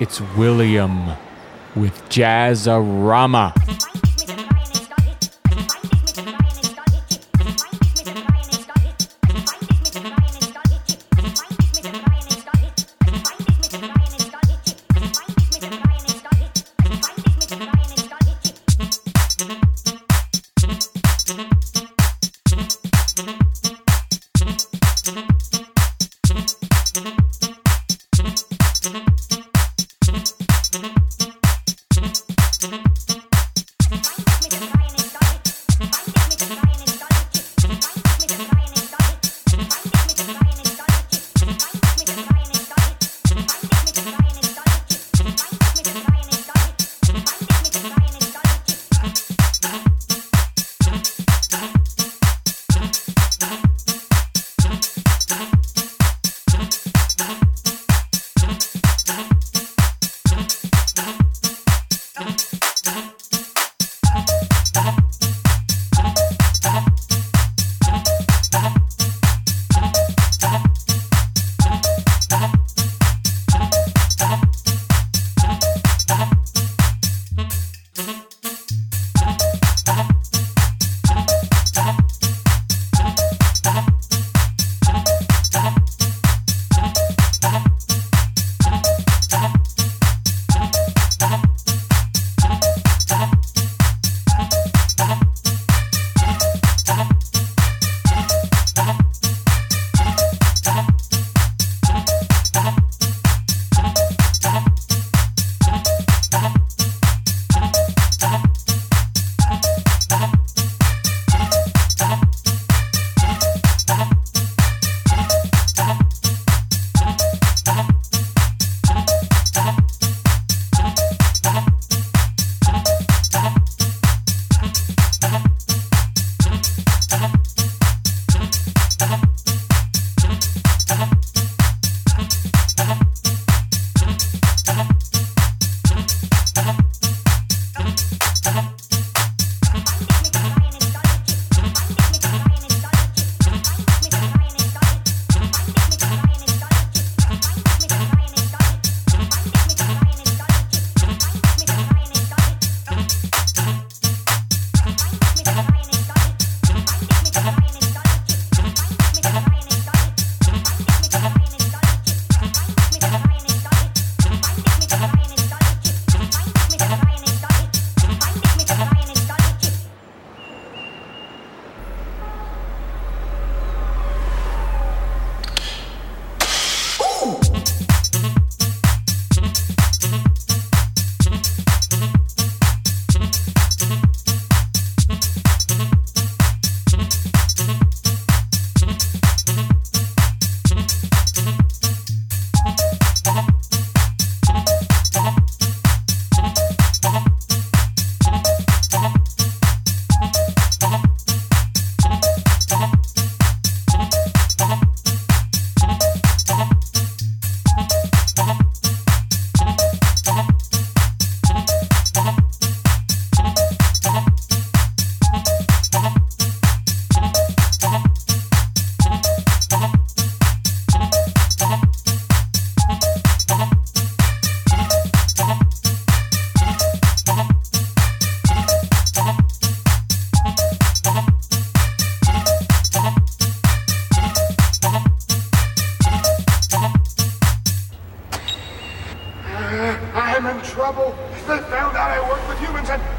It's William with Jazzarama. Thank trouble. They found out I worked with humans and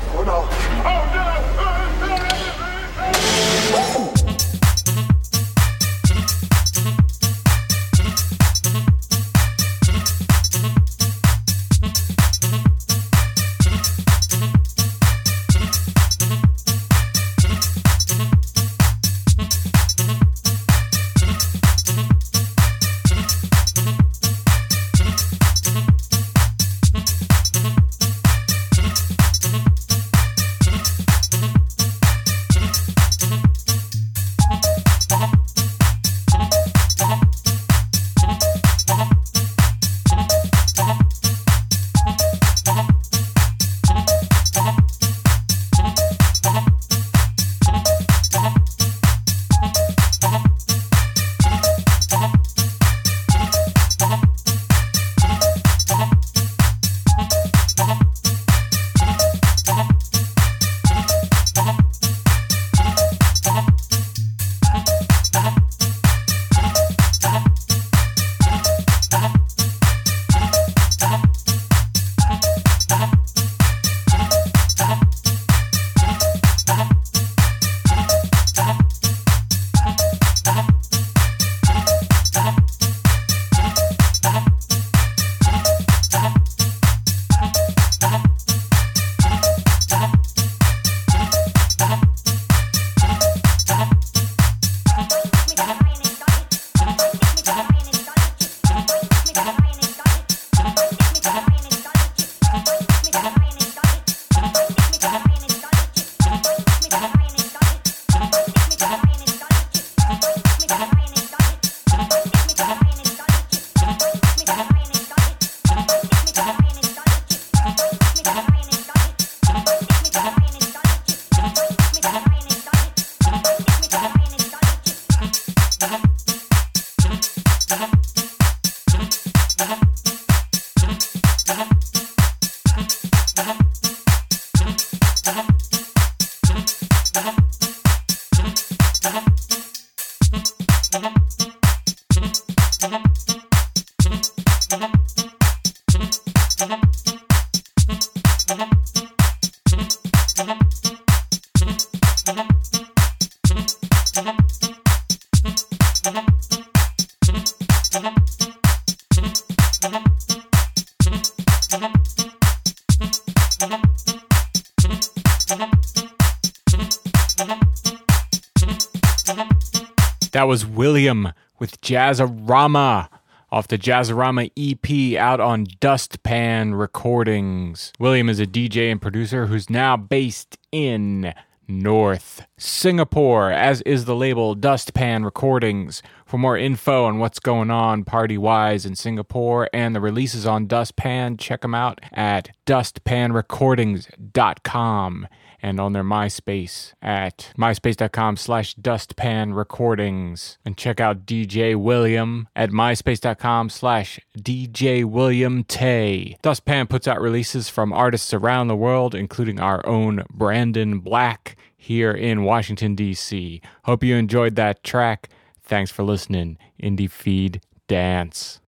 That was William with Jazzarama off the Jazzarama EP out on Dustpan Recordings. William is a DJ and producer who's now based in North Singapore, as is the label Dustpan Recordings. For more info on what's going on party wise in Singapore and the releases on Dustpan, check them out at dustpanrecordings.com and on their MySpace at myspace.com slash dustpanrecordings. And check out DJ William at myspace.com slash DJ William Tay. Dustpan puts out releases from artists around the world, including our own Brandon Black here in Washington, D.C. Hope you enjoyed that track. Thanks for listening. Indie Feed Dance.